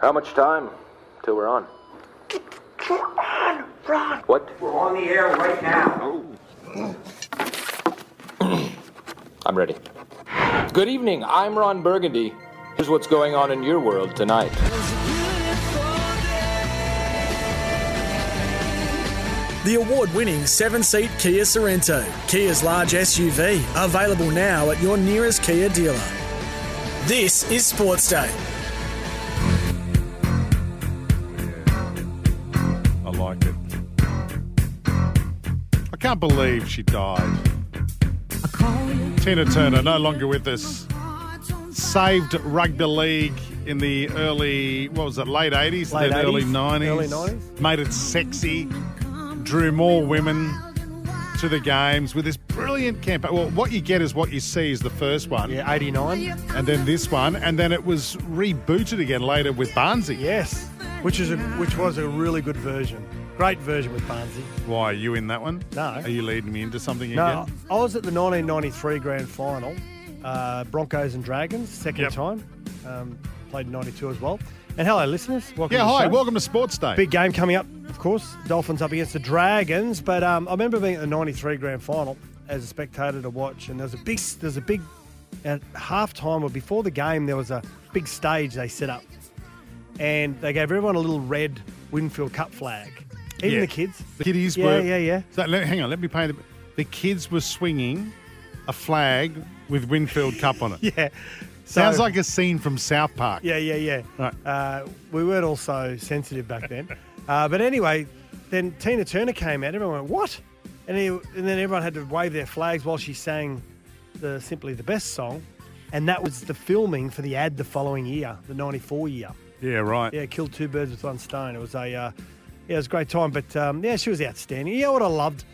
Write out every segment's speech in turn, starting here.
How much time till we're on? We're on, Ron. What? We're on the air right now. I'm ready. Good evening. I'm Ron Burgundy. Here's what's going on in your world tonight. The award winning seven seat Kia Sorento, Kia's large SUV, available now at your nearest Kia dealer. This is Sports Day. I can't believe she died. Tina Turner, no longer with us. Saved rugby league in the early, what was it, late 80s, Late then early 90s. early 90s. Made it sexy, drew more women to the games with this brilliant campaign. Well, what you get is what you see is the first one. Yeah, 89. And then this one, and then it was rebooted again later with Barnsey. Yes, which is a, which was a really good version. Great version with Barnsey. Why, are you in that one? No. Are you leading me into something No, again? I was at the 1993 grand final, uh, Broncos and Dragons, second Yep. time. Um, played in 92 as well. And hello, listeners. Welcome Yeah, to the hi, show. welcome to Sports Day. Big game coming up, of course. Dolphins up against the Dragons. But um, I remember being at the '93 Grand Final as a spectator to watch, and there was a big, there's a big at half time or before the game, there was a big stage they set up, and they gave everyone a little red Winfield Cup flag, even Yeah. the kids. The kiddies Yeah, were. yeah, yeah. So, let, hang on, let me paint it. The kids were swinging a flag with Winfield Cup on it. Yeah. So- Sounds like a scene from South Park. Yeah, yeah, yeah. Right. Uh, we weren't all so sensitive back then. uh, but anyway, then Tina Turner came out. Everyone went, what? And, he, and then everyone had to wave their flags while she sang the Simply the Best song. And that was the filming for the ad the following year, the 94 year. Yeah, right. Yeah, killed two birds with one stone. It was a, uh, yeah, it was a great time. But um, yeah, she was outstanding. You know what I loved?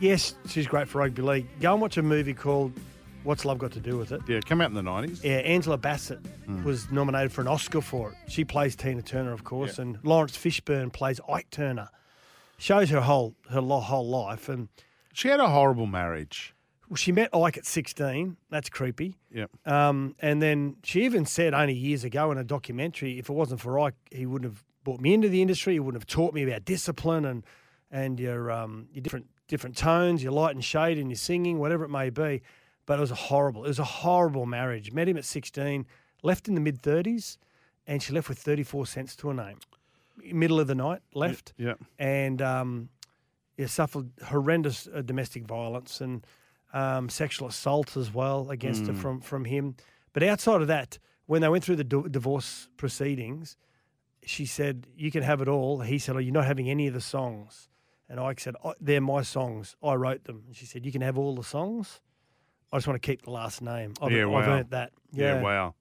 Yes, she's great for rugby league. Go and watch a movie called What's Love Got to Do with It? Yeah, it came out in the 90s. Yeah, Angela Bassett Hmm. was nominated for an Oscar for it. She plays Tina Turner, of course, and Laurence Fishburne plays Ike Turner. Shows her whole her whole life, and She had a horrible marriage. well, she met Ike at sixteen. That's creepy. Yep. Um, and then she even said only years ago in a documentary, if it wasn't for Ike, he wouldn't have brought me into the industry. He wouldn't have taught me about discipline and and your um, your different different tones, your light and shade, and your singing, whatever it may be. But it was a horrible. It was a horrible marriage. Met him at sixteen, left in the mid thirties, and she left with thirty four cents to her name. Middle of the night, left Yeah. and um, yeah, suffered horrendous uh, domestic violence and um, sexual assault as well against her Mm. from from him. But outside of that, when they went through the di- divorce proceedings, she said, "You can have it all." He said, "Oh, you're not having any of the songs." And Ike said, "Oh, "They're my songs. I wrote them." And she said, "You can have all the songs. I just want to keep the last name. I've, yeah, I've wow. earned that." Yeah, wow.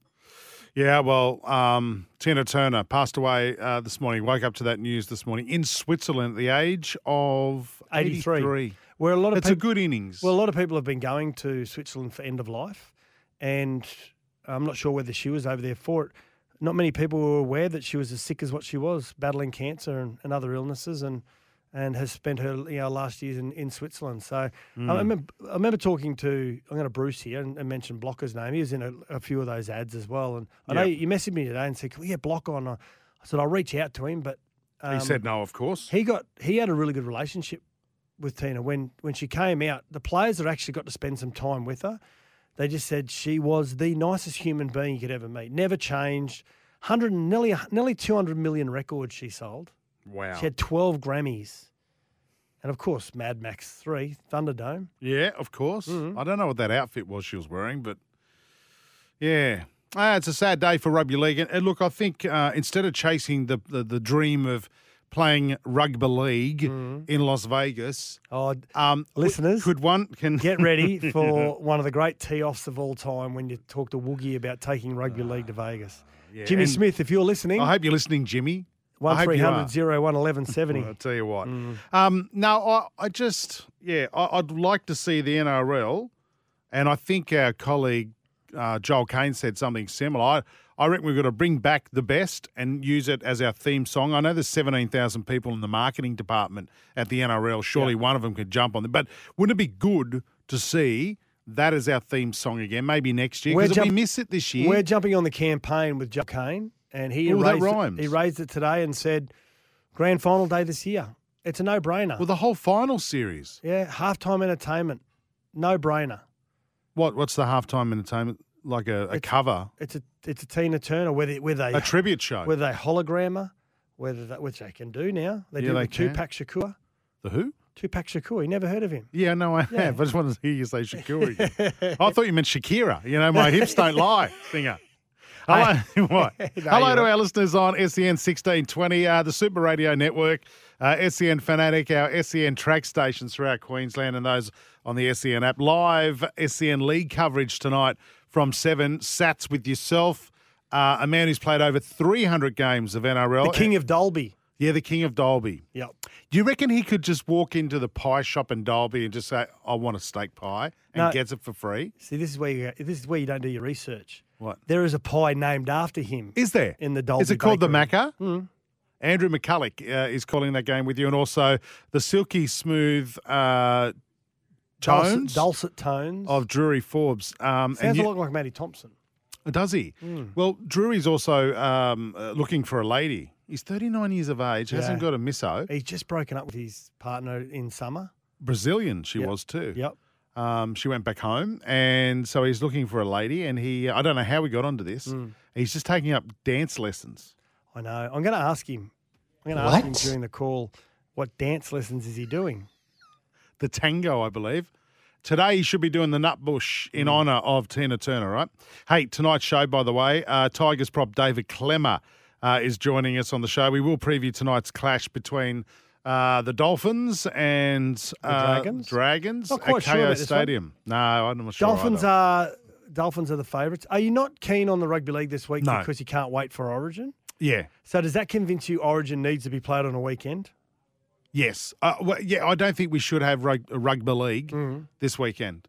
Yeah, well, um, Tina Turner passed away uh, this morning. Woke up to that news this morning in Switzerland at the age of 83. 83. Where a lot of It's a good innings. Well, a lot of people have been going to Switzerland for end of life, and I'm not sure whether she was over there for it. Not many people were aware that she was as sick as what she was, battling cancer and, and other illnesses, and and has spent her you know last years in, in Switzerland. So I, Mm. remember I remember talking to I'm going to Bruce here and, and mention Blocker's name. He was in a, a few of those ads as well, and I know Yep. you messaged me today and said, "Can we get Block on?" I said, "I'll reach out to him," but um, he said no, of course. he got he had a really good relationship with Tina when when she came out. The players that actually got to spend some time with her, they just said she was the nicest human being you could ever meet. Never changed. Hundred nearly nearly two hundred million records she sold. Wow. She had twelve Grammys, and of course Mad Max Three Thunderdome. Yeah, of course. Mm-hmm. I don't know what that outfit was she was wearing, but yeah. Ah, it's a sad day for rugby league. And, and look, I think uh, instead of chasing the, the, the dream of playing rugby league in Las Vegas, Oh, um, listeners, could one can get ready for one of the great tee offs of all time when you talk to Woogie about taking rugby league to Vegas. Yeah, Jimmy and Smith, if you're listening, I hope you're listening, Jimmy. I one hope three you hundred are. zero one eleven seventy. I'll tell you what. Mm. Um, no, I, I just, yeah, I, I'd like to see the NRL, and I think our colleague uh, Joel Kane said something similar. I, I reckon we've got to bring back the best and use it as our theme song. I know there's 17,000 people in the marketing department at the NRL. Surely one of them could jump on it. But wouldn't it be good to see that as our theme song again, maybe next year? Because we miss it this year. We're jumping on the campaign with Joe Kane, and he Ooh, that raised rhymes. It, he raised it today and said, "Grand final day this year. It's a no-brainer. well, the whole final series. yeah, halftime entertainment, no-brainer. What? What's the halftime entertainment? Like a, a cover, It's a it's a Tina Turner whether whether they a tribute show. whether they hologrammer, whether that which they can do now. They Yeah, did they with. Tupac Shakur. the who? Tupac Shakur. You never heard of him? Yeah, no, I Yeah. have. I just wanted to hear you say Shakira again. I thought you meant Shakira. You know, my hips don't lie singer. Hello, what? No, Hello to right. our listeners on SEN 1620, uh, the Super Radio Network, uh, SEN Fanatic, our SEN track stations throughout Queensland, and those on the SEN app. Live SEN League coverage tonight from 7. Sats with yourself, uh, a man who's played over 300 games of NRL. The King of Dalby. Yeah, the King of Dalby. Yep. Do you reckon he could just walk into the pie shop in Dalby and just say, "I want a steak pie," and No. gets it for free? See, this is where you this is where you don't do your research. What There is a pie named after him. is there In the Dalby Is it called the Bakery. Macca? Andrew McCulloch uh, is calling that game with you, and also the silky smooth uh, Dulcet, tones dulcet tones. of Drury Forbes. Um, and Sounds you- a lot like Matty Thompson. Does he? Hmm. Well, Drury's also um, uh, looking for a lady. He's 39 years of age, hasn't Yeah. got a misso. He's just broken up with his partner in summer. Brazilian, she Yep. was too. Yep. Um, she went back home, and so he's looking for a lady. And he, I don't know how we got onto this. Hmm. He's just taking up dance lessons. I know. I'm going to ask him. I'm going to ask him during the call what dance lessons is he doing. The tango, I believe. Today he should be doing the Nutbush in Hmm. honour of Tina Turner, right? Hey, tonight's show, by the way, uh, Tigers prop David Klemmer uh, is joining us on the show. We will preview tonight's clash between uh, the Dolphins and uh, Dragons? Dragons Not at quite sure KO about this one. Stadium. No, I'm not sure. Dolphins either. are Dolphins are the favourites. Are you not keen on the rugby league this week No. because you can't wait for Origin? yeah. So does that convince you Origin needs to be played on a weekend? Yes. Uh, well, yeah, I don't think we should have rug- rugby league Mm-hmm. this weekend.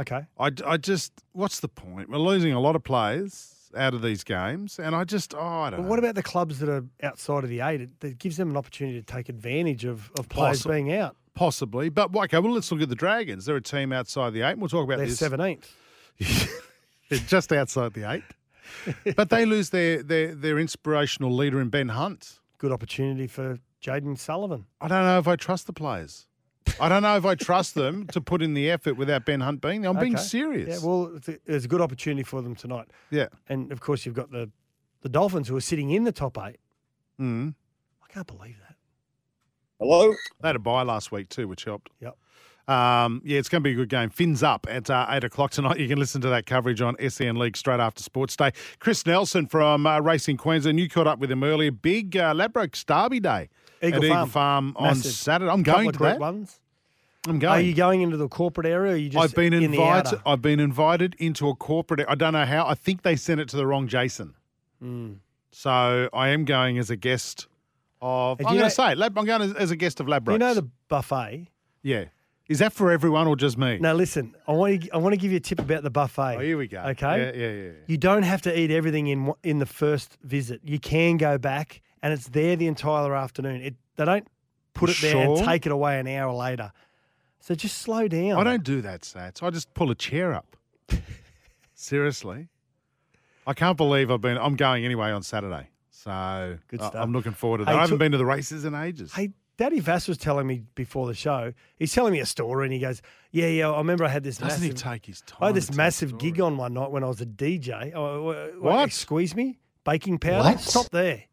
Okay. I, I just, what's the point? We're losing a lot of players out of these games, and I just, oh, I don't But know. what about the clubs that are outside of the eight? It, that gives them an opportunity to take advantage of, of players Possi- being out. Possibly, but okay. Well, let's look at the Dragons. They're a team outside the eight. and We'll talk about They're this. seventeenth. They're just outside the eight, but they lose their, their their inspirational leader in Ben Hunt. Good opportunity for Jayden Sullivan. I don't know if I trust the players. I don't know if I trust them to put in the effort without Ben Hunt being there. I'm being serious. Yeah, well, it's a, it's a good opportunity for them tonight. yeah. And of course, you've got the the Dolphins who are sitting in the top eight. Mm. I can't believe that. Hello. They had a bye last week too, which helped. Yep. Um, yeah, it's going to be a good game. Fins up at uh, 8 o'clock tonight. You can listen to that coverage on SEN League straight after Sports Day. Chris Nelson from uh, Racing Queensland, you caught up with him earlier. Big uh, Ladbrokes Derby Day Eagle at Eagle Farm. Farm on Massive. Saturday. I'm Couple going to that. ones. I'm going. Are you going into the corporate area? Or are you just I've been in invited. I've been invited into a corporate. I don't know how. I think they sent it to the wrong Jason. Hmm. So I am going as a guest of. I'm going to say. Lab, I'm going as, as a guest of Ladbrokes. You know the buffet. Yeah. Is that for everyone or just me? Now listen, I want to I want to give you a tip about the buffet. Oh, here we go. Okay. Yeah, yeah, yeah. yeah. You don't have to eat everything in in the first visit. You can go back, and it's there the entire afternoon. It they don't put it there and take it away an hour later. So just slow down. I don't do that, Sats. I just pull a chair up. Seriously. I can't believe I've been. I'm going anyway on Saturday. So Good stuff. I'm looking forward to that. Hey, I haven't to- been to the races in ages. Hey, Daddy Vass was telling me before the show. He's telling me a story, and he goes, "Yeah, yeah. I remember I had this Doesn't he massive, take his time? I had this massive gig on one night when I was a DJ. Oh, what? What? Squeeze me, baking powder. What? Stop there.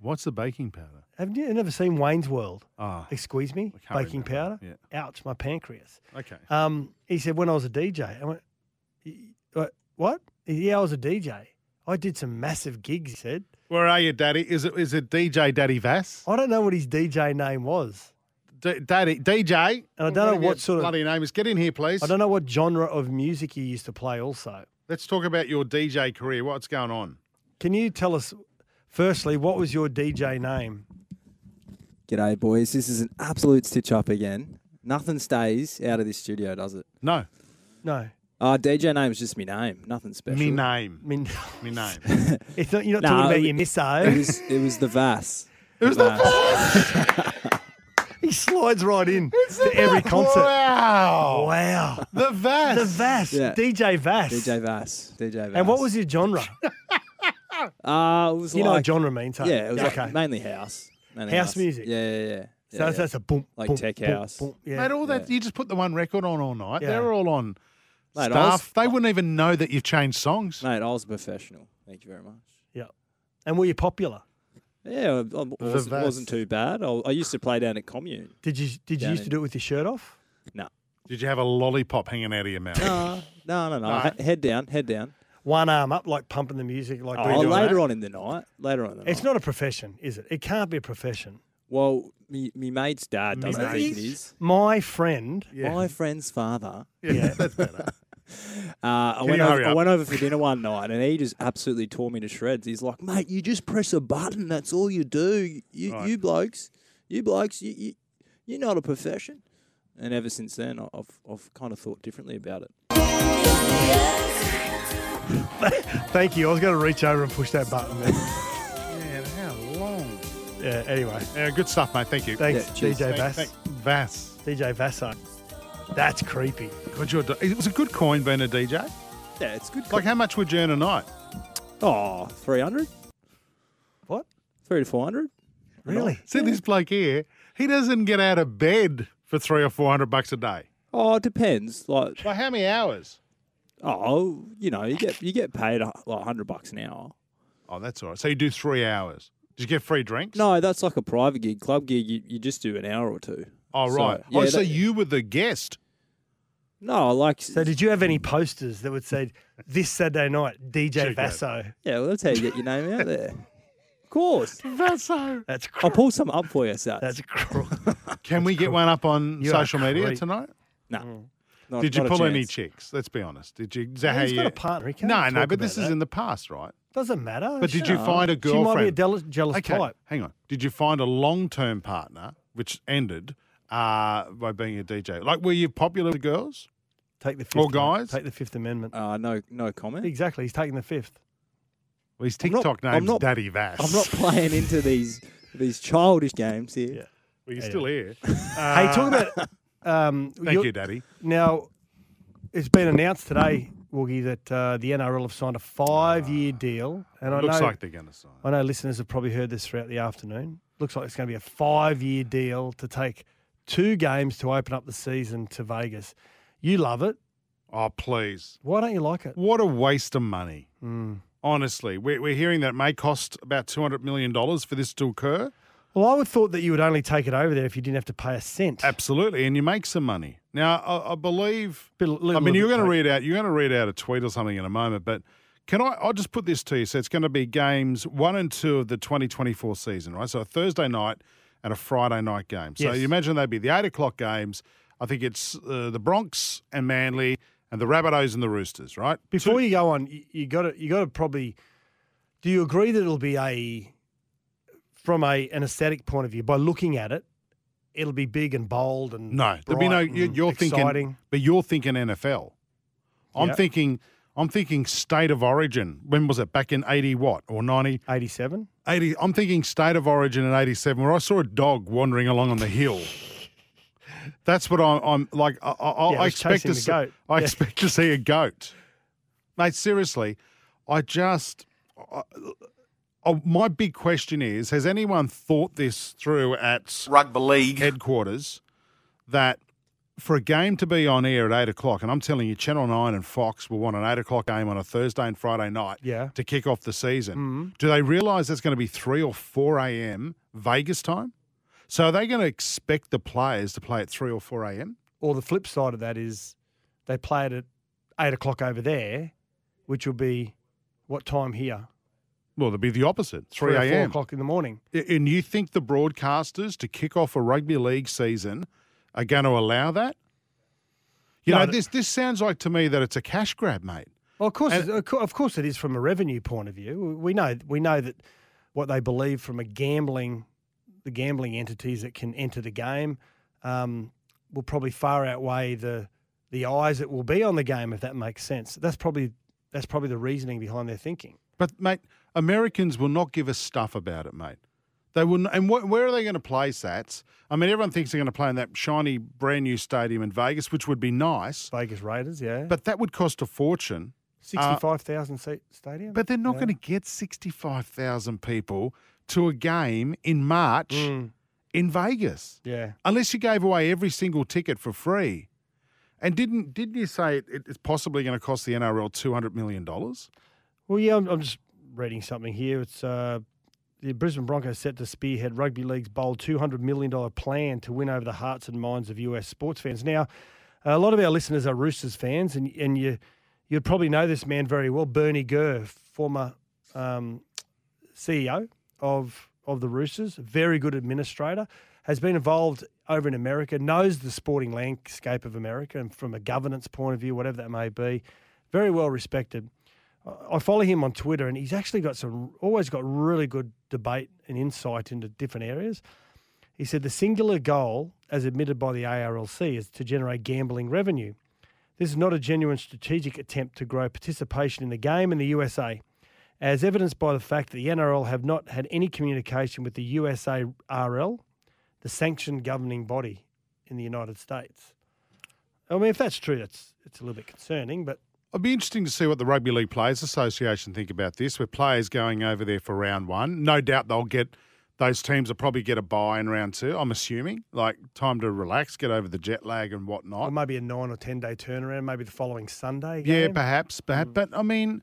What's the baking powder? Have you never seen Wayne's World? Oh, Excuse me, baking powder. Ouch, my pancreas. okay. Um, he said when I was a DJ. I went, what? What? Yeah, I was a DJ. I did some massive gigs. He said. Where are you, Daddy? Is it is it DJ Daddy Vass? I don't know what his DJ name was. D- Daddy DJ. And I don't know what sort of- bloody name is. Get in here, please. I don't know what genre of music you used to play. Also, Let's talk about your DJ career. What's going on? Can you tell us, firstly, what was your DJ name? G'day, boys. This is an absolute stitch up again. Nothing stays out of this studio, does it? No, No. Uh, DJ name is just me name. Nothing special. me name, I mean, me name. it's not, you're not No, talking about it- your It was, it was the Vass. It was the Vass. He slides right in to every concert. Wow, Wow. the Vass. The Vass, Yeah. DJ Vass. DJ Vass. DJ Vass. And what was your genre? Uh, it was You know like, what genre means, huh? Yeah, it was okay. like mainly house. Mainly House music? Yeah, yeah, yeah. so Yeah, that's, yeah. that's a boom, Like boom, tech boom, house. boom. Yeah. Mate, all that you just put the one record on all night. Yeah. They're all on Mate, I was- stuff. they wouldn't even know that you've changed songs. Mate, I was a professional. Thank you very much. yeah. And were you popular? Yeah, I, I wasn't, Vass. wasn't too bad. I, I used to play down at Commune. Did you did you Down used to in- do it with your shirt off? No. Did you have a lollipop hanging out of your mouth? No, no, no, no. He- Head down, head down. One arm up, like pumping the music, like Oh, we're doing later that? on in the night. Later on in the night. It's not a profession, is it? It can't be a profession. Well, me, me mate's dad doesn't mate's- think it is. My friend, My friend's father. yeah, Uh, I, went over, I went over for dinner one night and he just absolutely tore me to shreds. He's like, mate, you just press a button. That's all you do. You, Right. you blokes, you blokes, you, you, you're not a profession. And ever since then, I- I've, I've kind of thought differently about it. thank you. I was going to reach over and push that button. Then. Man, how long? yeah. Anyway, Yeah, good stuff, mate. Thank you. thanks, Yeah. DJ Thank- Vass. thank- Vass. DJ Vasso. That's creepy. God, you're, it was a good coin being a DJ. Yeah, it's good. Like, how much would you earn a night? oh, 300? What? Three to 400? Really? See, this bloke here, he doesn't get out of bed for three or four hundred bucks a day. Oh, it depends. Like, Like, how many hours? Oh, you know, you get you get paid uh, like 100 bucks an hour. Oh, that's all right. So you do three hours. Did you get free drinks? No, that's like a private gig. Club gig, you, you just do an hour or two. Oh, So, right. yeah, oh, so that- you were the guest. No, I like So, did you have any posters that would say this Saturday night, DJ Check that. Vasso? yeah, well, that's how you get your name out there. Of course, Vasso. That's I'll pull some up for you, Sats. that's cruel. Can we get one up on You social media creep. tonight? no. Not, Did you not pull any chicks? Let's be honest. Did you? Is that how He's you? got a partner. He can't no, no. talk But about this is that. in the past, right? Doesn't matter. But did you Sure. find a She might be a girlfriend? jealous, jealous Okay, type. hang on. Did you find a long-term partner which ended uh, by being a DJ? Like, were you popular with girls? Take the fifth. Or guys? Take the Fifth Amendment. Uh, no, no comment. exactly. He's taking the fifth. Well, his I'm not- TikTok I'm name's not- Daddy Vass. I'm not playing into these these childish games here. Yeah. Well, you're still here. hey, talk about. Um, Thank you're- Daddy. Now, it's been announced today, Woogie, that uh, the NRL have signed a five-year deal, and I Looks know like they're going to sign. I know listeners have probably heard this throughout the afternoon. Looks like it's going to be a five-year deal to take two games to open up the season to Vegas. You love it. Oh, please. Why don't you like it? What a waste of money. Mm. Honestly, we're, we're hearing that it may cost about $200 million for this to occur. Well, I would thought that you would only take it over there if you didn't have to pay a cent. Absolutely. And you make some money. Now, I, I believe Bit- little- I mean, you're going to read out. You're going to read out a tweet or something in a moment. But can I? I'll just put this to you. So it's going to be games one and two of the 2024 season, right? So a Thursday night and a Friday night game. So Yes. you imagine they'd be the eight o'clock games. I think it's uh, the Bronx and Manly and the Rabbitohs and the Roosters, right? Before Two- you go on, you got to you got to probably. Do you agree that it'll be a, from a an aesthetic point of view, by looking at it, it'll be big and bold and no, there'd be no. You're exciting. thinking, but you're thinking NFL. I'm Yeah. thinking. I'm thinking state of origin. When was it? Back in 80 what? Or 90? eighty-seven. 80 I'm thinking state of origin in 87 where I saw a dog wandering along on the hill. That's what I'm, I'm like. I, I, Yeah, I expect to see, goat. I Yeah. expect to see a goat, mate. Seriously, I just. I, I, my big question is: Has anyone thought this through at Rugby league. headquarters that for a game to be on air at eight o'clock, and I'm telling you, Channel Nine and Fox will want an eight o'clock game on a Thursday and Friday night Yeah. to kick off the season. Mm-hmm. Do they realise that's going to be three or four a.m. Vegas time? So are they going to expect the players to play at three or four a.m.? Or the flip side of that is, they play it at eight o'clock over there, which will be what time here? Well, it'll be the opposite, three or four o'clock in the morning. And you think the broadcasters to kick off a rugby league season are going to allow that? You No, know, this this sounds like to me that it's a cash grab, mate. Well, of course, And- of course, it is from a revenue point of view. We know we know that what they believe from a gambling, the gambling entities that can enter the game, um, will probably far outweigh the the eyes that will be on the game. If that makes sense, that's probably that's probably the reasoning behind their thinking. But mate, Americans will not give us stuff about it, mate. They will, and wh- where are they going to play Sats? I mean, everyone thinks they're going to play in that shiny, brand new stadium in Vegas, which would be nice, Vegas Raiders, yeah, but that would cost a fortune. sixty-five thousand seat stadium. But they're not Yeah. going to get sixty-five thousand people to a game in March Mm, in Vegas, yeah. unless you gave away every single ticket for free. And didn't didn't you say it, it's possibly going to cost the NRL two hundred million dollars? Well, yeah, I'm, I'm just reading something here. It's uh, the Brisbane Broncos set to spearhead rugby league's bold $200 million plan to win over the hearts and minds of US sports fans. Now, a lot of our listeners are Roosters fans, and, and you, you'd probably know this man very well, Bernie Gurr, former um, CEO of, of the Roosters, very good administrator, has been involved over in America, knows the sporting landscape of America, and from a governance point of view, whatever that may be, very well respected. I follow him on Twitter, and he's actually got some, always got really good debate and insight into different areas. He said the singular goal, as admitted by the ARLC, is to generate gambling revenue. This is not a genuine strategic attempt to grow participation in the game in the USA, as evidenced by the fact that the NRL have not had any communication with the USARL, the sanctioned governing body in the United States. I mean, if that's true, that's it's a little bit concerning, but It'd be interesting to see what the Rugby League Players Association think about this, with players going over there for round one. No doubt they'll get those teams will probably get a buy in round two. I'm assuming, like time to relax, get over the jet lag and whatnot. or maybe a nine or ten day turnaround, maybe the following Sunday. Yeah, game. perhaps, perhaps. Mm. But I mean,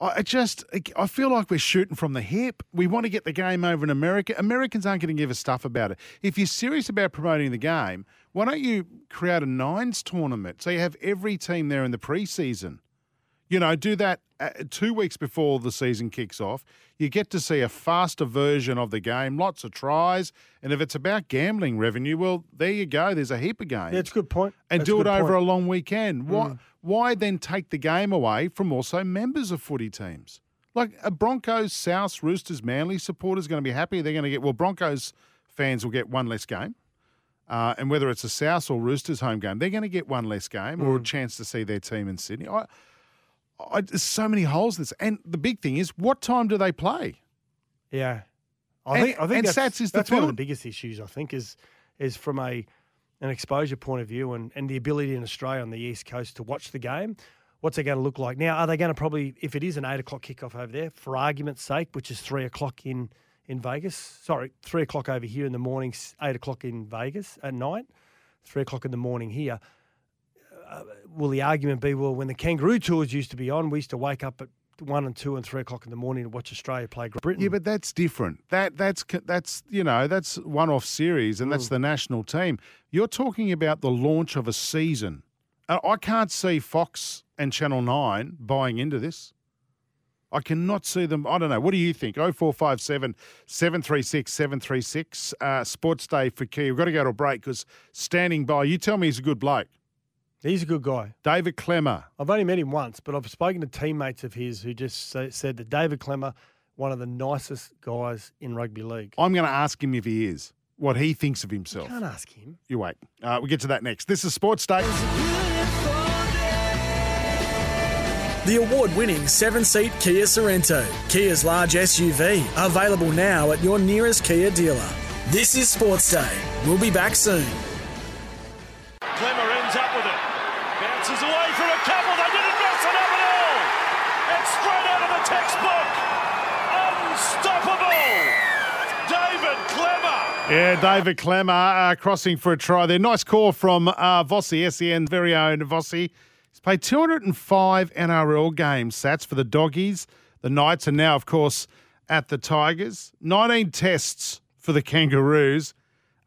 I just I feel like we're shooting from the hip. We want to get the game over in America. Americans aren't going to give us stuff about it. If you're serious about promoting the game, why don't you create a nines tournament so you have every team there in the preseason? You know, do that uh, two weeks before the season kicks off. You get to see a faster version of the game, lots of tries, and if it's about gambling revenue, well, there you go. There's a heap of games Yeah, it's a good point. and That's do it over a point. Mm. long weekend. Why, why then take the game away from also members of footy teams? Like a Broncos, South, Roosters, Manly supporters going to be happy. They're going to get, well, Broncos fans will get one less game. Uh, and whether it's a South or Roosters home game, they're going to get one less game or a Mm. chance to see their team in Sydney. I, I, there's so many holes in this. And the big thing is, what time do they play? Yeah, I And- think I think and that's, Sats is the one of the biggest issues. I think is is from a an exposure point of view and, and the ability in Australia on the east coast to watch the game. What's it going to look like now? Are they going to probably, if it is an eight o'clock kickoff over there, for argument's sake, which is three o'clock in in Vegas? Sorry, three o'clock over here in the morning, eight o'clock in Vegas at night, three o'clock in the morning here. Uh, will the argument be, well, when the Kangaroo tours used to be on, we used to wake up at one and two and three o'clock in the morning to watch Australia play Great Britain. Yeah, but that's different. That that's that's you know that's one-off series, and that's Mm. the national team. You're talking about the launch of a season. Uh, I can't see Fox and Channel Nine buying into this. I cannot see them. I don't know. What do you think? 0457 736 736. Uh, Sports Day for Key. We've got to go to a break because standing by, you tell me he's a good bloke. He's a good guy. David Klemmer. I've only met him once, but I've spoken to teammates of his who just sa- said that David Klemmer, one of the nicest guys in rugby league. I'm going to ask him if he is, what he thinks of himself. Can't ask him. You wait. Uh, we'll get to that next. This is Sports Day. The award winning seven seat Kia Sorento, Kia's large SUV, available now at your nearest Kia dealer. This is Sports Day. We'll be back soon. Klemmer ends up with it. Bounces away from a couple. They didn't mess it up at all. It's straight out of the textbook. Unstoppable. David Klemmer. Yeah, David Klemmer uh, crossing for a try there. Nice call from uh, Vossi, SEN's very own Vossi. He's played 205 NRL games, Sats, for the Doggies, the Knights, are now, of course, at the Tigers. 19 tests for the Kangaroos,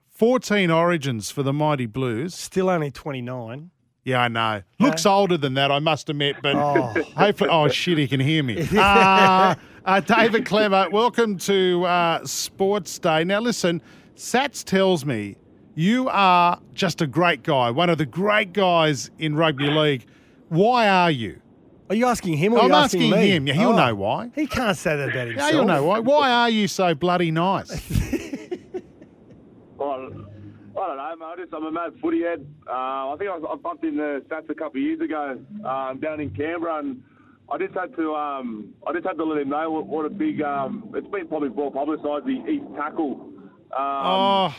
14 origins for the Mighty Blues. Still only 29. Yeah, I know. Looks older than that, I must admit, but Oh. hopefully, oh shit, he can hear me. Uh, uh, David Klemmer, welcome to uh, Sports Day. Now, listen, Sats tells me you are just a great guy, one of the great guys in rugby league. Why are you? Are you asking him or I'm are you asking, asking me? him. Yeah, he'll Oh. know why. He can't say that about Yeah, himself. you'll know why. Why are you so bloody nice? Well, I don't know, mate. I just, I'm a mad footy head. Uh, I think I, was, I bumped in the stats a couple of years ago um, down in Canberra, and I just had to, um, I just had to let him know what, what a big. Um, it's been probably well publicised. The East tackle. Um, oh,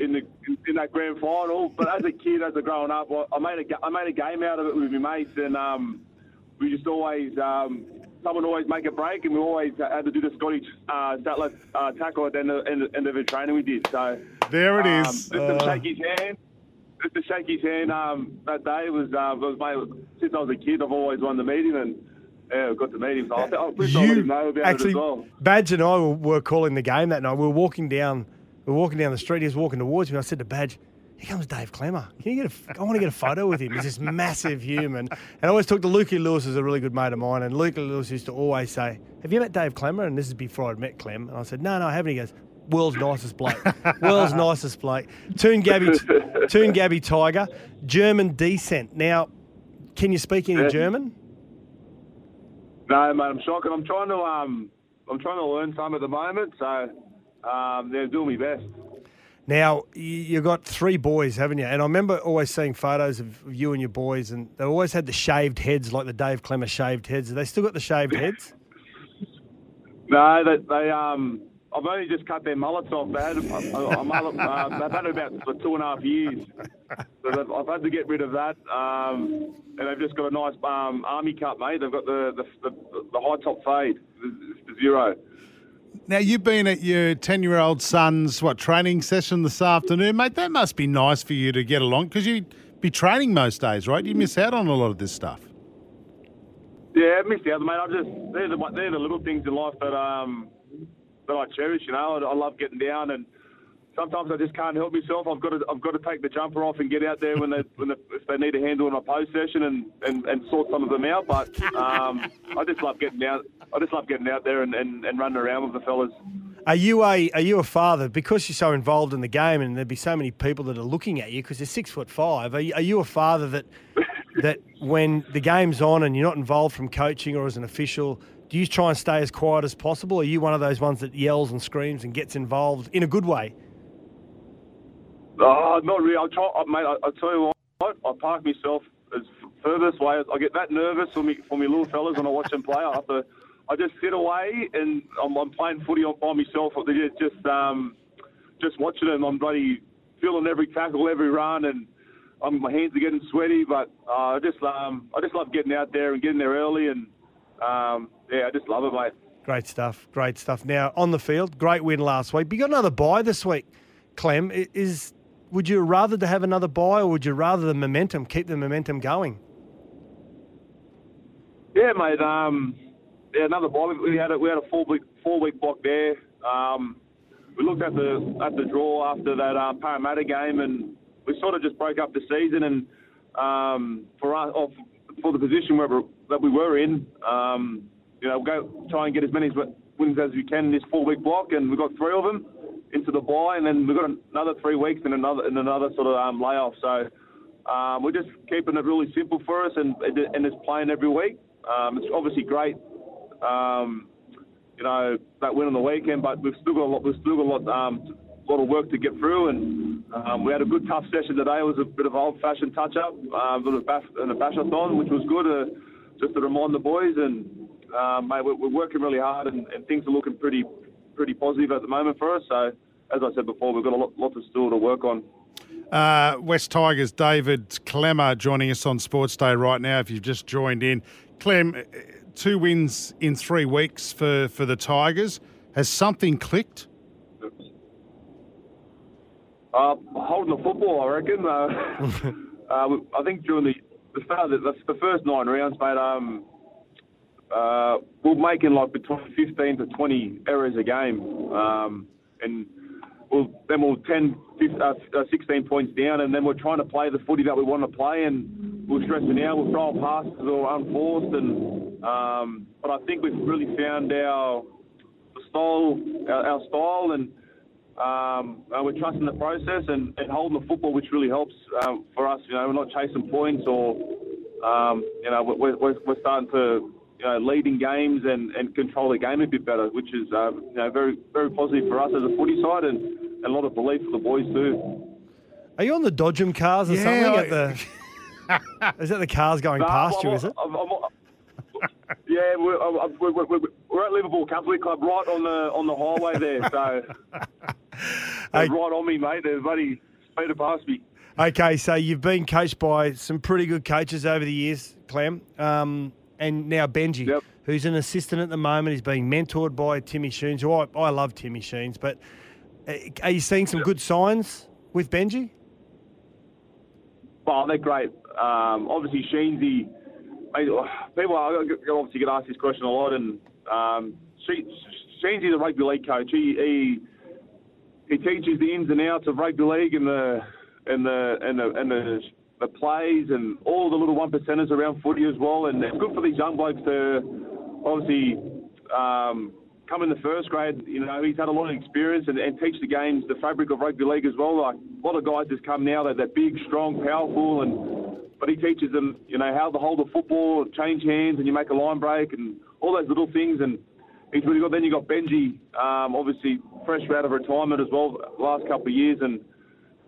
in the in, that grand final. But as a kid, as a growing up, I, I made a I made a game out of it with my mates, and um, we just always um, someone always make a break, and we always had to do the Scottish uh, Sattler uh, tackle at the end of, end, of- end of the training we did. So there it um, is. just to shake his hand. Just to shake his hand um, that day was uh, was my since I was a kid. I've always wanted to meet him, and yeah, got to meet him. So I, I wish I let him know about actually, it as well. Badge and I were, were calling the game that night. We were walking down, were walking down the street. He was walking towards me. I said to Badge, "Here comes Dave Klemmer. Can you get a? I want to get a photo with him. He's this massive human." And I always talk to Lukey Lewis, is a really good mate of mine. And Lukey Lewis used to always say, "Have you met Dave Klemmer?" And this is before I'd met Clem. And I said, "No, no, I haven't." He goes. World's nicest bloke. World's nicest bloke. Toongabbie, Toon Gabby Tiger, German descent. Now, can you speak any. German? No, mate, I'm shocking. I'm trying to um, I'm trying to learn some at the moment, so um, they're doing my best. Now you've got three boys, haven't you? And I remember always seeing photos of of you and your boys, and they always had the shaved heads, like the Dave Klemmer shaved heads. Have they still got the shaved heads? No, they, they um, I've only just cut their mullets off. They had a, a, a mullet. Uh, they've had it about for two and a half years. So I've had to get rid of that. Um, and they've just got a nice um, army cut, mate. They've got the the, the, the high top fade, the, the zero. Now you've been at your ten-year-old son's what training session this afternoon, mate. That must be nice for you to get along because you'd be training most days, right? You miss out on a lot of this stuff. Yeah, I missed out, mate. I just they're the they're the little things in life that um that I cherish. You know, I, I love getting down, and sometimes I just can't help myself. I've got to I've got to take the jumper off and get out there when they when they, if they need a handle in a post session and, and, and sort some of them out. But um, I just love getting out. I just love getting out there and, and, and running around with the fellas. Are you a are you a father because you're so involved in the game, and there'd be so many people that are looking at you because you're six foot five? Are you, are you a father that that when the game's on and you're not involved from coaching or as an official, do you try and stay as quiet as possible? Are you one of those ones that yells and screams and gets involved in a good way? Oh, not really. I'll try, uh, mate. I, I'll tell you what. I park myself as furthest away. I get that nervous for me for me little fellas when I watch them play. I. I just sit away and I'm, I'm playing footy by myself. Just just um, just watching them. I'm bloody feeling every tackle, every run, and my hands are getting sweaty. But uh, I just um, I just love getting out there and getting there early, and um, yeah, I just love it, mate. Great stuff. Great stuff. Now on the field, great win last week. But you got another bye this week, Clem. Is would you rather to have another buy, or would you rather the momentum keep the momentum going? Yeah, mate. Um, yeah, another bye. We had a, we had a four week four week block there. Um, we looked at the at the draw after that uh, Parramatta game, and we sort of just broke up the season. And um, for us, or for the position where that we were in, um, you know, go try and get as many wins as we can in this four week block, and we got three of them into the bye, and then we've got another three weeks and another and another sort of um, layoff. So um, we're just keeping it really simple for us, and and it's playing every week. Um, it's obviously great, um, you know, that win on the weekend, but we've still got a lot. We've still got a lot, um, lot of work to get through, and um, we had a good tough session today. It was a bit of old-fashioned touch-up, um, a bit of in a bashathon, which was good, uh, just to remind the boys. And um, mate, we're, we're working really hard, and, and things are looking pretty, pretty positive at the moment for us. So, as I said before, we've got a lot, lot of still to work on. Uh, Wests Tigers, David Klemmer joining us on Sports Day right now. If you've just joined in, Clem, uh, two wins in three weeks for, for the Tigers. Has something clicked? Uh, holding the football, I reckon. Uh, uh, I think during the the start of the, the first nine rounds, mate, um, uh, we're making like between 15 to 20 errors a game, um, and we'll, then we'll 10, 15, uh, 16 points down, and then we're trying to play the footy that we want to play, and we're stressing out. We're throwing passes are unforced, and um, but I think we've really found our style, our, our style, and um, uh, we're trusting the process and, and holding the football, which really helps um, for us. You know, we're not chasing points or um, you know, we're, we're, we're starting to you know, lead in games and, and control the game a bit better, which is um, you know very very positive for us as a footy side and, and a lot of belief for the boys too. Are you on the Dodgem cars or Yeah, something? I- At the, is that the cars going No, past I'm- you? Is it? I'm- I'm- yeah, we're, I'm- we're, we're, we're, we're at Liverpool Country Club, right on the on the highway there. So they're right on me, mate. They're bloody speeding past me. Okay, so you've been coached by some pretty good coaches over the years, Clem, um, and now Benji, who's an assistant at the moment. He's being mentored by Timmy Sheens, who I, I love Timmy Sheens, but uh, are you seeing some good signs with Benji? Well, they're great. Um, obviously, Sheensy, people I obviously get asked this question a lot, and um, she, Sheensy's a rugby league coach. He, he he teaches the ins and outs of rugby league and the and the and the and the, the plays and all the little one percenters around footy as well. And it's good for these young blokes to obviously um, come in the first grade. You know, he's had a lot of experience and, and teach the games the fabric of rugby league as well. Like a lot of guys just come now that they're big, strong, powerful, and but he teaches them, you know, how to hold a football, change hands, and you make a line break, and all those little things. And he's really good. Then you got Benji, um, obviously fresh out of retirement as well, last couple of years, and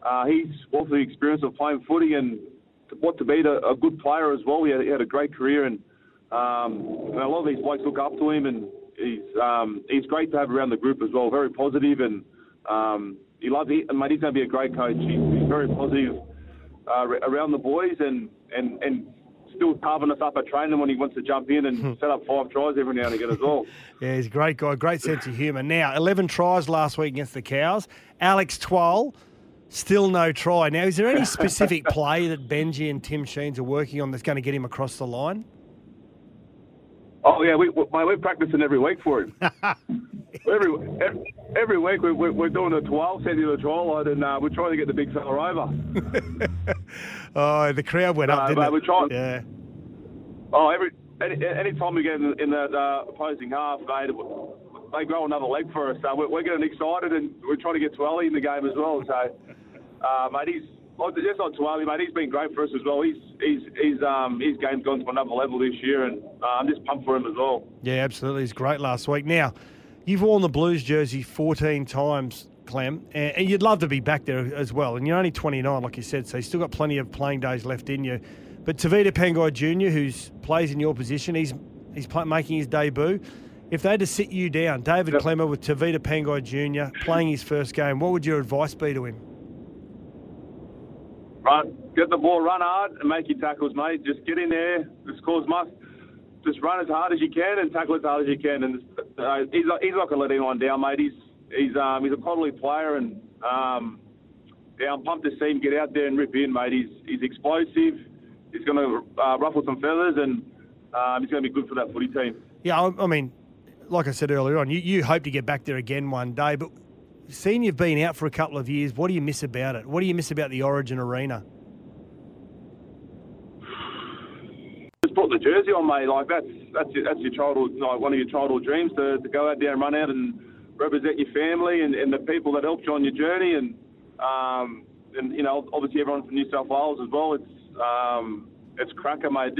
uh, he's also the experience of playing footy and what to be a, a good player as well. He had, he had a great career, and, um, and a lot of these blokes look up to him, and he's um, he's great to have around the group as well. Very positive, and um, he loves it. And mate, he's going to be a great coach. He's, he's very positive uh, around the boys, and and and still carving us up at training when he wants to jump in and set up five tries every now and again as well. Yeah, he's a great guy, great sense of humour. Now, 11 tries last week against the Cows. Alex Twal, still no try. Now, is there any specific play that Benji and Tim Sheens are working on that's going to get him across the line? Oh yeah, we, we're practicing every week for him. every, every every week we, we're doing a 12 sending the try line, and uh, we're trying to get the big fella over. Oh, the crowd went up, didn't it? we're trying. Yeah. Oh, every any, any time we get in, in that uh, opposing half, mate, they grow another leg for us. So we're, we're getting excited, and we're trying to get Twelly in the game as well. So, uh, mate, he's just on Twelly, mate. He's been great for us as well. He's he's he's um his game's gone to another level this year, and uh, I'm just pumped for him as well. Yeah, absolutely. He's great last week. Now, you've worn the Blues jersey 14 times, Clem, and, you'd love to be back there as well. And you're only 29, like you said, so you've still got plenty of playing days left in you. But Tevita Pangai Jr., who plays in your position, he's he's play, making his debut. If they had to sit you down, David Klemmer with Tevita Pangai Jr. playing his first game, what would your advice be to him? Run, get the ball, run hard, and make your tackles, mate. Just get in there. The scores must. Just run as hard as you can and tackle as hard as you can. And uh, he's he's not going to let anyone down, mate. He's he's um, he's a quality player, and um, yeah, I'm pumped to see him get out there and rip in, mate. He's he's explosive. He's going to uh, ruffle some feathers, and um, he's going to be good for that footy team. Yeah, I, I mean, like I said earlier on, you, you hope to get back there again one day, but seeing you've been out for a couple of years, what do you miss about it? What do you miss about the Origin Arena? Just put the jersey on, mate. Like that's that's your, that's your childhood, like one of your childhood dreams to, to go out there and run out and represent your family and, and the people that helped you on your journey, and um, and you know obviously everyone from New South Wales as well. It's um, it's cracker, mate.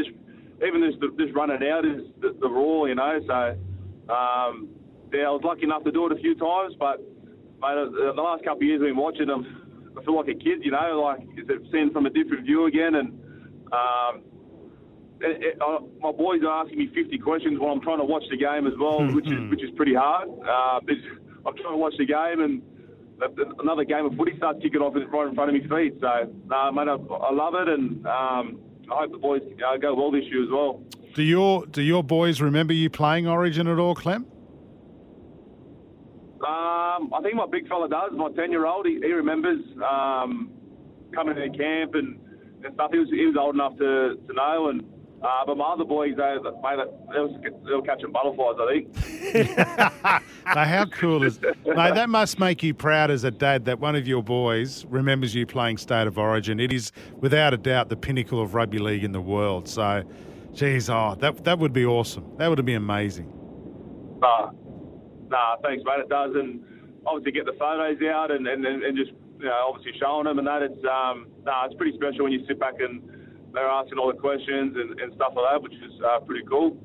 Even this this running out is the, the raw, you know. So um, yeah, I was lucky enough to do it a few times, but mate, uh, the last couple of years I've been watching them. I feel like a kid, you know, like seeing from a different view again, and um, it, it, uh, my boys are asking me 50 questions while I'm trying to watch the game as well, which is which is pretty hard. Uh, I'm trying to watch the game and another game of footy starts kicking off right in front of my feet. So, no, mate, I, I love it, and um, I hope the boys uh, go well this year as well. Do your do your boys remember you playing Origin at all, Clem? Um, I think my big fella does. My 10 year old, he, he remembers um, coming to camp and, and stuff. He was, he was old enough to, to know. And uh, but my other boys, they, mate, they, was, they were catching butterflies, I think. now, how cool is mate? That must make you proud as a dad that one of your boys remembers you playing State of Origin. It is without a doubt the pinnacle of rugby league in the world. So, geez, oh, that that would be awesome. That would be amazing. Nah, nah, thanks, mate. It does, and obviously get the photos out and, and, and just you know obviously showing them and that. It's um, nah, it's pretty special when you sit back and they're asking all the questions and, and stuff like that, which is uh, pretty cool.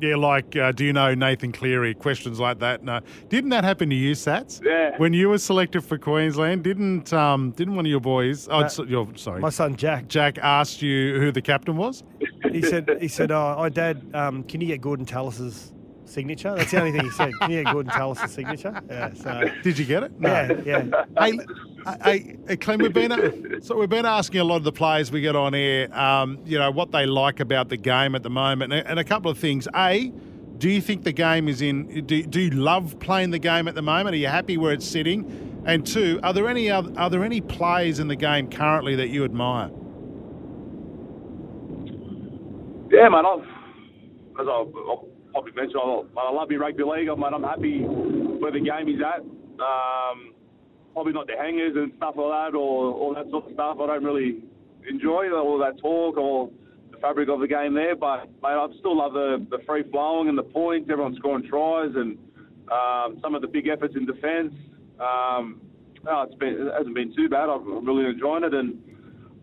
Yeah, like, uh, do you know Nathan Cleary? Questions like that. No, didn't that happen to you, Sats? Yeah. When you were selected for Queensland, didn't um, didn't one of your boys? Oh, Uh, your, sorry, My son Jack. Jack asked you who the captain was. He said, "He said, oh, oh Dad, um, can you get Gordon Tallis's signature?" That's the only thing he said. Can you get Gordon Tallis's signature? Yeah. So Did you get it? yeah, yeah. hey, hey, hey, Clem, we've been so we've been asking a lot of the players we get on air, um, you know, what they like about the game at the moment, and, and a couple of things. A, do you think the game is in? Do, do you love playing the game at the moment? Are you happy where it's sitting? And two, are there any other, are there any players in the game currently that you admire? Yeah, man. I've, as I've, I've probably mentioned, I, I love my rugby league. I'm, I'm happy where the game is at. Um, probably not the hangers and stuff like that, or all that sort of stuff. I don't really enjoy all that talk or the fabric of the game there. But mate, I still love the, the free flowing and the points. Everyone scoring tries and um, some of the big efforts in defence. Um, no, it's been, it hasn't been too bad. I've I'm really enjoying it. And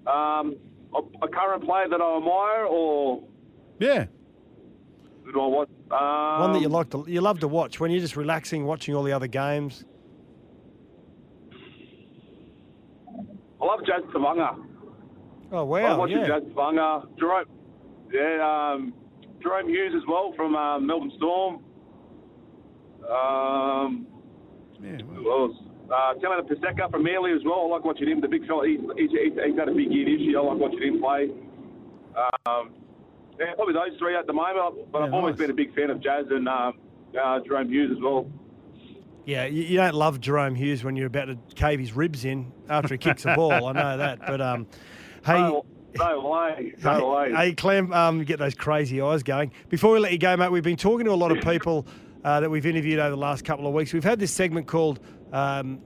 um, a, a current player that I admire, or Yeah. do I watch? Um, One that you like to, you love to watch when you're just relaxing, watching all the other games. I love Jazz Tevaga. Oh wow! I wow, watch yeah. Jazz Tevaga. Jahrome, yeah, um, Jahrome Hughes as well from uh, Melbourne Storm. Um, Yeah. who else? Uh, Taylor Paseka from Manly as well. I like watching him. The big fella. He's, he's, he's, he's had a big year this year. I like watching him play. Um, yeah, probably those three at the moment. But I've Yeah, always nice. been a big fan of Jazz and um, uh, Jahrome Hughes as well. Yeah, you, you don't love Jahrome Hughes when you're about to cave his ribs in after he kicks the ball. I know that, but um, hey. No, no way. No way. Hey, Clem, um, get those crazy eyes going. Before we let you go, mate, we've been talking to a lot of people uh, that we've interviewed over the last couple of weeks. We've had this segment called um,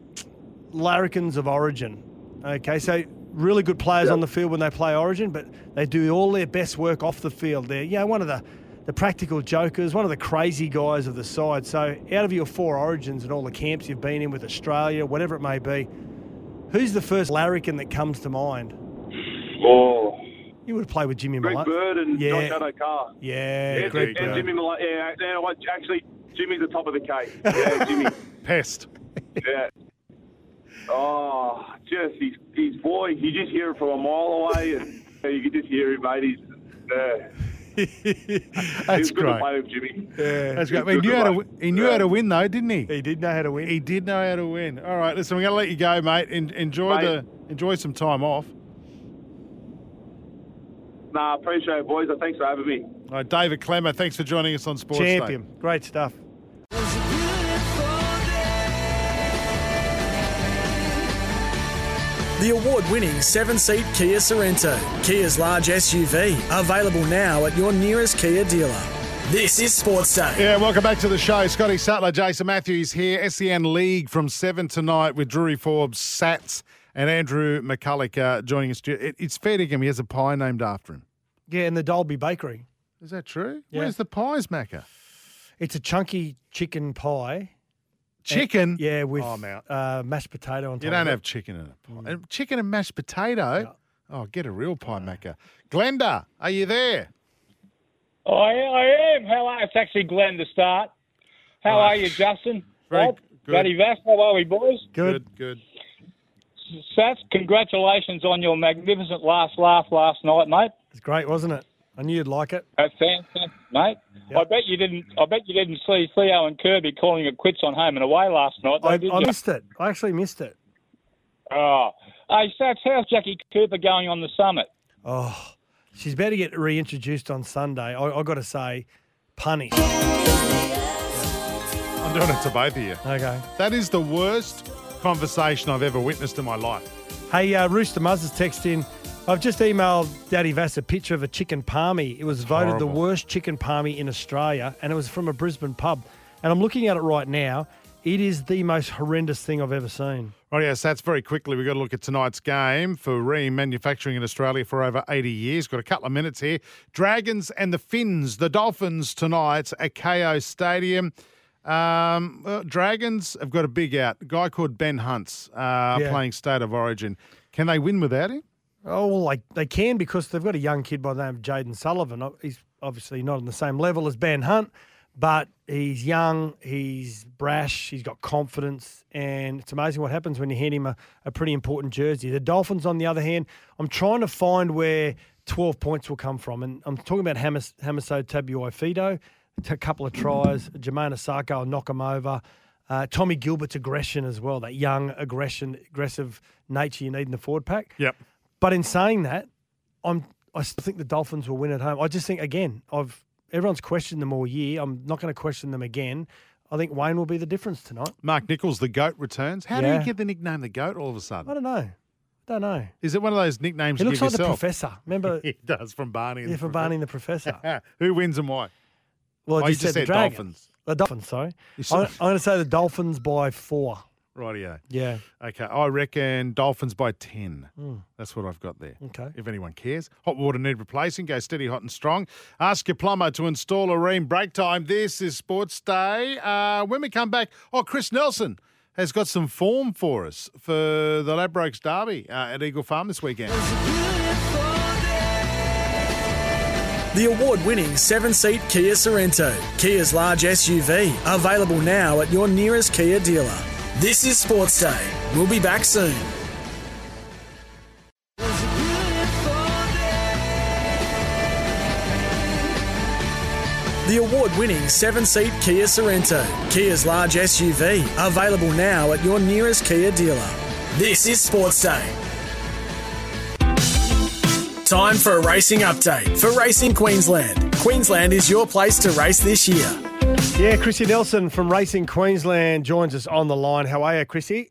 Larrikins of Origin. Okay, so really good players on the field when they play Origin, but they do all their best work off the field. They're, you know, one of the, the practical jokers, one of the crazy guys of the side. So out of your four Origins and all the camps you've been in with Australia, whatever it may be, who's the first Larrikin that comes to mind? Oh, You would have played with Jimmy Greg Malone. Bird and Yeah. Josh Addo-Carr. Yeah, And, Greg and. Jimmy Malone. Yeah, yeah, actually, Jimmy's the top of the cake. Yeah, Jimmy. Pest. yeah. Oh, just his, his voice. You just hear it from a mile away, and you can just hear him, mate. He's, uh, That's it's good great. to play with Jimmy. Yeah. That's great. It's He knew how to, he knew how to win, though, didn't he? He did know how to win. He did know how to win. All right, listen, we're going to let you go, mate. En- enjoy Mate. the enjoy some time off. Nah, appreciate it, boys. Thanks for having me. All right, David Klemmer, thanks for joining us on Sports Day. Great stuff. The award winning seven seat Kia Sorento, Kia's large SUV, available now at your nearest Kia dealer. This is Sports Day. Yeah, welcome back to the show. Scotty Sattler, Jason Matthews here. SEN League from 7 tonight with Drury Forbes, Sats, and Andrew McCullough uh, joining us. It, it's fair to him. He has a pie named after him. Yeah, in the Dalby Bakery. Is that true? Yeah. Where's the pies, Macca? It's a chunky chicken pie. Chicken? Yeah, with Oh, I'm out. uh, mashed potato on top. You don't of have it. chicken in a pie. And Chicken and mashed potato? Oh, get a real pie, Macca. Glenda, are you there? I, I am. How are It's actually Glenn to start. How are you, Justin? Very Bob? good. Matty Vass, how are we, boys? Good. Good. Sats, congratulations on your magnificent last laugh last night, mate. It's great, wasn't it? I knew you'd like it. That's fantastic, mate. I bet you didn't. I bet you didn't see Theo and Kirby calling it quits on home and away last night. though, I, did I you? missed it. I actually missed it. Oh, hey, Sats, how's Jackie Cooper going on the summit? Oh, she's about to get reintroduced on Sunday. I, I got to say, punished. I'm doing it to both of you. Okay. That is the worst conversation I've ever witnessed in my life. Hey, uh, Rooster Muzz has texted in. I've just emailed Daddy Vass a picture of a chicken palmy. It was voted the worst chicken palmy in Australia, and it was from a Brisbane pub. And I'm looking at it right now. It is the most horrendous thing I've ever seen. Right, yes, that's very quickly. We've got to look at tonight's game for Rheem manufacturing in Australia for over 80 years. Got a couple of minutes here. Dragons and the Finns, the Dolphins tonight at Kayo Stadium. Um, well, Dragons have got a big out. A guy called Ben Hunts uh, Yeah. playing State of Origin. Can they win without him? Oh, well, like they can because they've got a young kid by the name of Jayden Sullivan. He's obviously not on the same level as Ben Hunt, but he's young, he's brash, he's got confidence, and it's amazing what happens when you hand him a, a pretty important jersey. The Dolphins, on the other hand, I'm trying to find where 12 points will come from, and I'm talking about Hamas, Hamiso Tabuai-Fidow, a couple of tries, Jamayne Isaako will knock him over. Uh, Tommy Gilbert's aggression as well, that young aggression, aggressive nature you need in the forward pack. Yep. But in saying that, I'm I still think the Dolphins will win at home. I just think again, I've everyone's questioned them all year. I'm not going to question them again. I think Wayne will be the difference tonight. Mark Nicholls, the goat, returns. How do you get the nickname the goat all of a sudden? I don't know. I don't know. Is it one of those nicknames He you looks like the professor. Remember? he does from Barney. yeah, the from. Barney and the Professor. Who wins and why? Well, Oh, I you just just said, said the Dolphins. The Dolphins, sorry. I'm going to say the Dolphins by four. Rightio. Yeah. Okay, I reckon Dolphins by 10. Mm. That's what I've got there. Okay. If anyone cares. Hot water need replacing. Go steady, hot and strong. Ask your plumber to install a Rheem break time. This is Sports Day. Uh, when we come back, oh, Chris Nelson has got some form for us for the Ladbrokes Derby uh, at Eagle Farm this weekend. The award winning seven seat Kia Sorento, Kia's large SUV, available now at your nearest Kia dealer. This is Sports Day. We'll be back soon. The award winning seven seat Kia Sorento, Kia's large SUV, available now at your nearest Kia dealer. This is Sports Day. Time for a racing update for Racing Queensland. Queensland is your place to race this year. Yeah, Chrissy Nelson from Racing Queensland joins us on the line. How are you, Chrissy?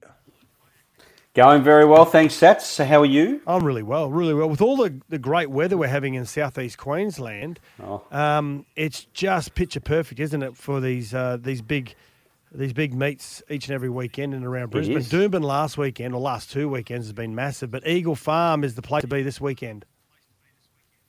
Going very well, thanks, Sats. So how are you? I'm really well, really well. With all the, the great weather we're having in southeast Queensland, Oh. um, it's just picture perfect, isn't it, for these uh, these big these big meets each and every weekend and around Brisbane. is. Doomben last weekend or last two weekends has been massive, but Eagle Farm is the place to be this weekend.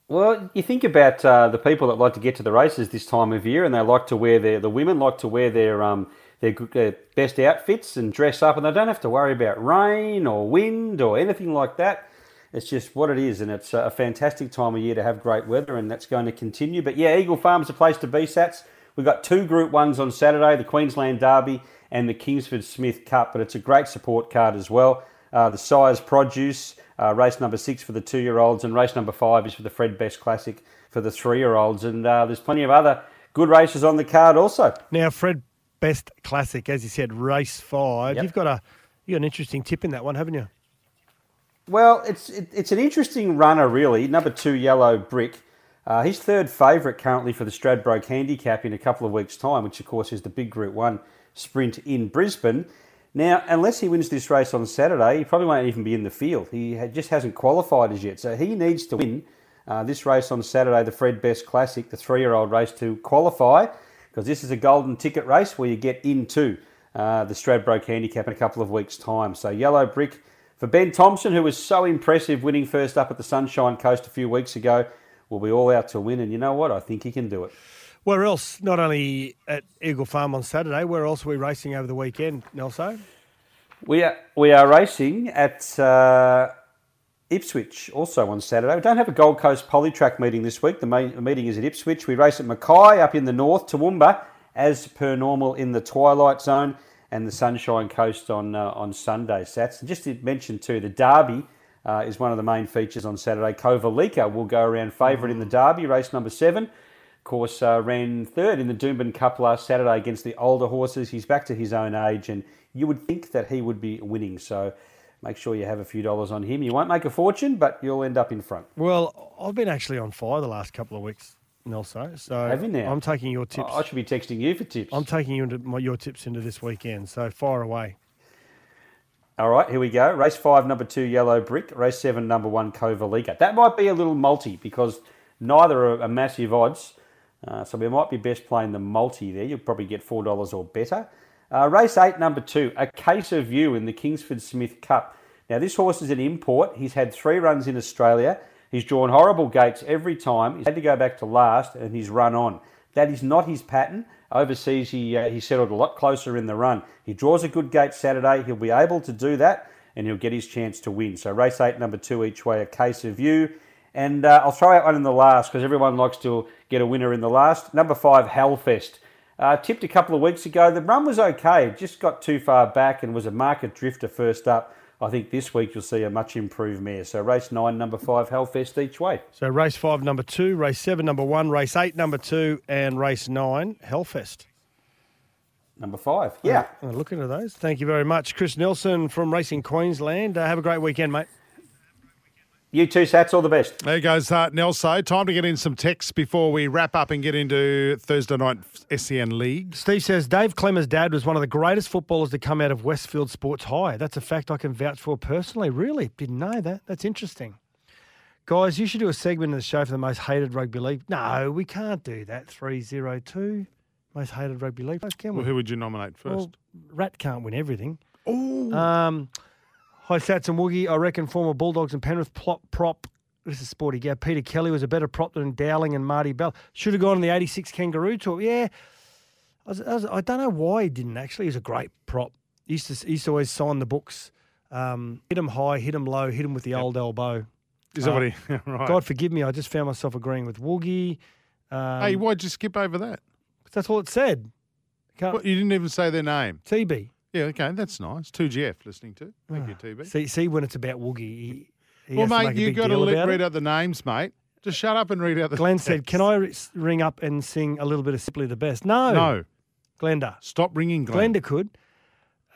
Well, you think about uh, the people that like to get to the races this time of year, and they like to wear their the women like to wear their um their, their best outfits and dress up, and they don't have to worry about rain or wind or anything like that. It's just what it is, and it's a fantastic time of year to have great weather, and that's going to continue. But yeah, Eagle Farm's a place to be, Sats. We've got two Group Ones on Saturday: the Queensland Derby and the Kingsford Smith Cup. But it's a great support card as well. Uh, the Sires Produce uh, race number six for the two-year-olds, and race number five is for the Fred Best Classic for the three-year-olds. And uh, there's plenty of other good races on the card also. Now, Fred Best Classic, as you said, race five. Yep. You've got a you got an interesting tip in that one, haven't you? Well, it's it, it's an interesting runner, really. Number two, Yellow Brick. Uh, he's third favourite currently for the Stradbroke Handicap in a couple of weeks' time, which of course is the big Group One sprint in Brisbane. Now, unless he wins this race on Saturday, he probably won't even be in the field. He just hasn't qualified as yet, so he needs to win uh, this race on Saturday, the Fred Best Classic, the three-year-old race, to qualify, because this is a golden ticket race where you get into uh, the Stradbroke Handicap in a couple of weeks' time. So, Yellow Brick for Ben Thompson, who was so impressive winning first up at the Sunshine Coast a few weeks ago, will be all out to win. And you know what? I think he can do it. Where else? Not only at Eagle Farm on Saturday, where else are we racing over the weekend, Nelson? We are we are racing at uh, Ipswich also on Saturday. We don't have a Gold Coast Polytrack meeting this week. The, main, the meeting is at Ipswich. We race at Mackay up in the north, Toowoomba, as per normal in the twilight zone, and the Sunshine Coast on uh, on Sunday. Sats. And just to mention too, the Derby. Uh, is one of the main features on Saturday. Kovalica will go around favourite in the Derby, race number seven. Course, uh, ran third in the Doomben Cup last Saturday against the older horses. He's back to his own age, and you would think that he would be winning. So make sure you have a few dollars on him. You won't make a fortune, but you'll end up in front. Well, I've been actually on fire the last couple of weeks, Nelson. So Have you now? I'm taking your tips. I should be texting you for tips. I'm taking you into my, your tips into this weekend. So fire away. All right, here we go. Race five, number two, Yellow Brick. Race seven, number one, Kovalica. That might be a little multi because neither are, are massive odds. Uh, so we might be best playing the multi there. You'll probably get $4 or better. Uh, race eight, number two, A Case of You in the Kingsford Smith Cup. Now, this horse is an import. He's had three runs in Australia. He's drawn horrible gates every time. He's had to go back to last and he's run on. That is not his pattern. Overseas, he, uh, he settled a lot closer in the run. He draws a good gate Saturday. He'll be able to do that. and he'll get his chance to win. So race eight, number two each way, a case of you. And uh, I'll throw out one in the last because everyone likes to get a winner in the last. Number five, Hellfest. Uh, tipped a couple of weeks ago. The run was okay, just got too far back and was a market drifter first up. I think this week you'll see a much improved mare. So race nine, number five, Hellfest each way. So race five, number two, race seven, number one, race eight, number two, and race nine, Hellfest. Number five, yeah. Uh, looking at those. Thank you very much, Chris Nelson from Racing Queensland. Uh, have a great weekend, mate. You too, Sats. All the best. There goes uh, Nelso. Time to get in some texts before we wrap up and get into Thursday night SEN League. Steve says Dave Klemmer's dad was one of the greatest footballers to come out of Westfield Sports High. That's a fact I can vouch for personally. Really? Didn't know that. That's interesting. Guys, you should do a segment in the show for the most hated rugby league. No, we can't do that. 302. Most hated rugby league. Can we? Well, who would you nominate first? Well, Rat can't win everything. Oh. Um, hi, Sats and Woogie. I reckon former Bulldogs and Penrith plop, prop. This is sporty. Yeah, Peter Kelly was a better prop than Dowling and Marty Bell. Should have gone on the 86 Kangaroo Tour. Yeah. I, was, I, was, I don't know why he didn't actually. He was a great prop. He used to, he used to always sign the books. Um, hit him high, hit him low, hit him with the old elbow. Is that Uh, what he? right. God forgive me. I just found myself agreeing with Woogie. Um, hey, why'd you skip over that? Because That's all it said. Can't, What, you didn't even say their name. TB. Yeah, okay, that's nice. 2GF listening to. Thank you, TB. See, see when it's about Woogie. He, he well, mate, you got to deal read out the names, mate. Just shut up and read out the Glenn said, "Can I re- ring up and sing a little bit of Simply the Best?" No, No. Glenda. Stop ringing Glenn. Glenda could.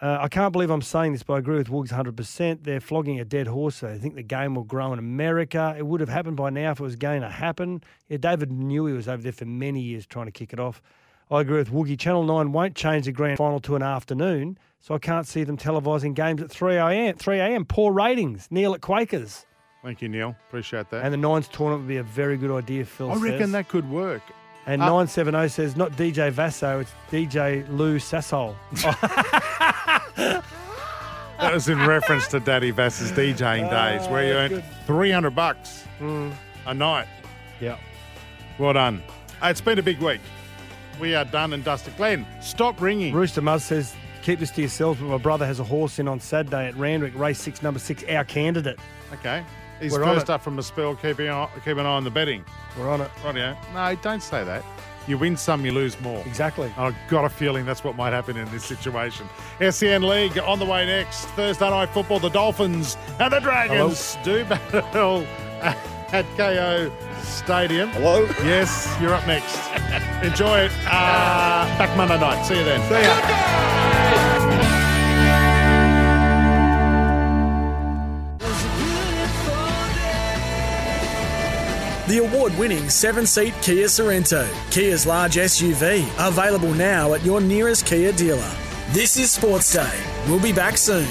Uh, I can't believe I'm saying this, but I agree with Woogs 100%. They're flogging a dead horse. So they think the game will grow in America. It would have happened by now if it was going to happen. Yeah, David knew he was over there for many years trying to kick it off. I agree with Woogie. Channel 9 won't change the grand final to an afternoon, so I can't see them televising games at 3 a.m. 3 a.m. Poor ratings. Neil at Quakers. Thank you, Neil. Appreciate that. And the Nines tournament would be a very good idea, Phil I reckon that could work. And Uh, 970 says, not DJ Vasso, it's DJ Lou Sassol. That was in reference to Daddy Vass's DJing days, where you earned good. 300 bucks a night. yeah. Well done. It's been a big week. We are done and dusted. Glenn, stop ringing. Rooster Muzz says, keep this to yourselves, but my brother has a horse in on Saturday at Randwick, race six, number six, our candidate. Okay. He's We're first up from a spell. Keep an, eye, keep an eye on the betting. We're on it. Rightio. No, don't say that. You win some, you lose more. Exactly. I've got a feeling that's what might happen in this situation. SEN League on the way next. Thursday night football. The Dolphins and the Dragons do battle at Kayo Stadium. Hello? Yes, you're up next. Enjoy it. Uh, back Monday night. See you then. See ya. The award winning seven seat Kia Sorento, Kia's large SUV, available now at your nearest Kia dealer. This is Sports Day. We'll be back soon.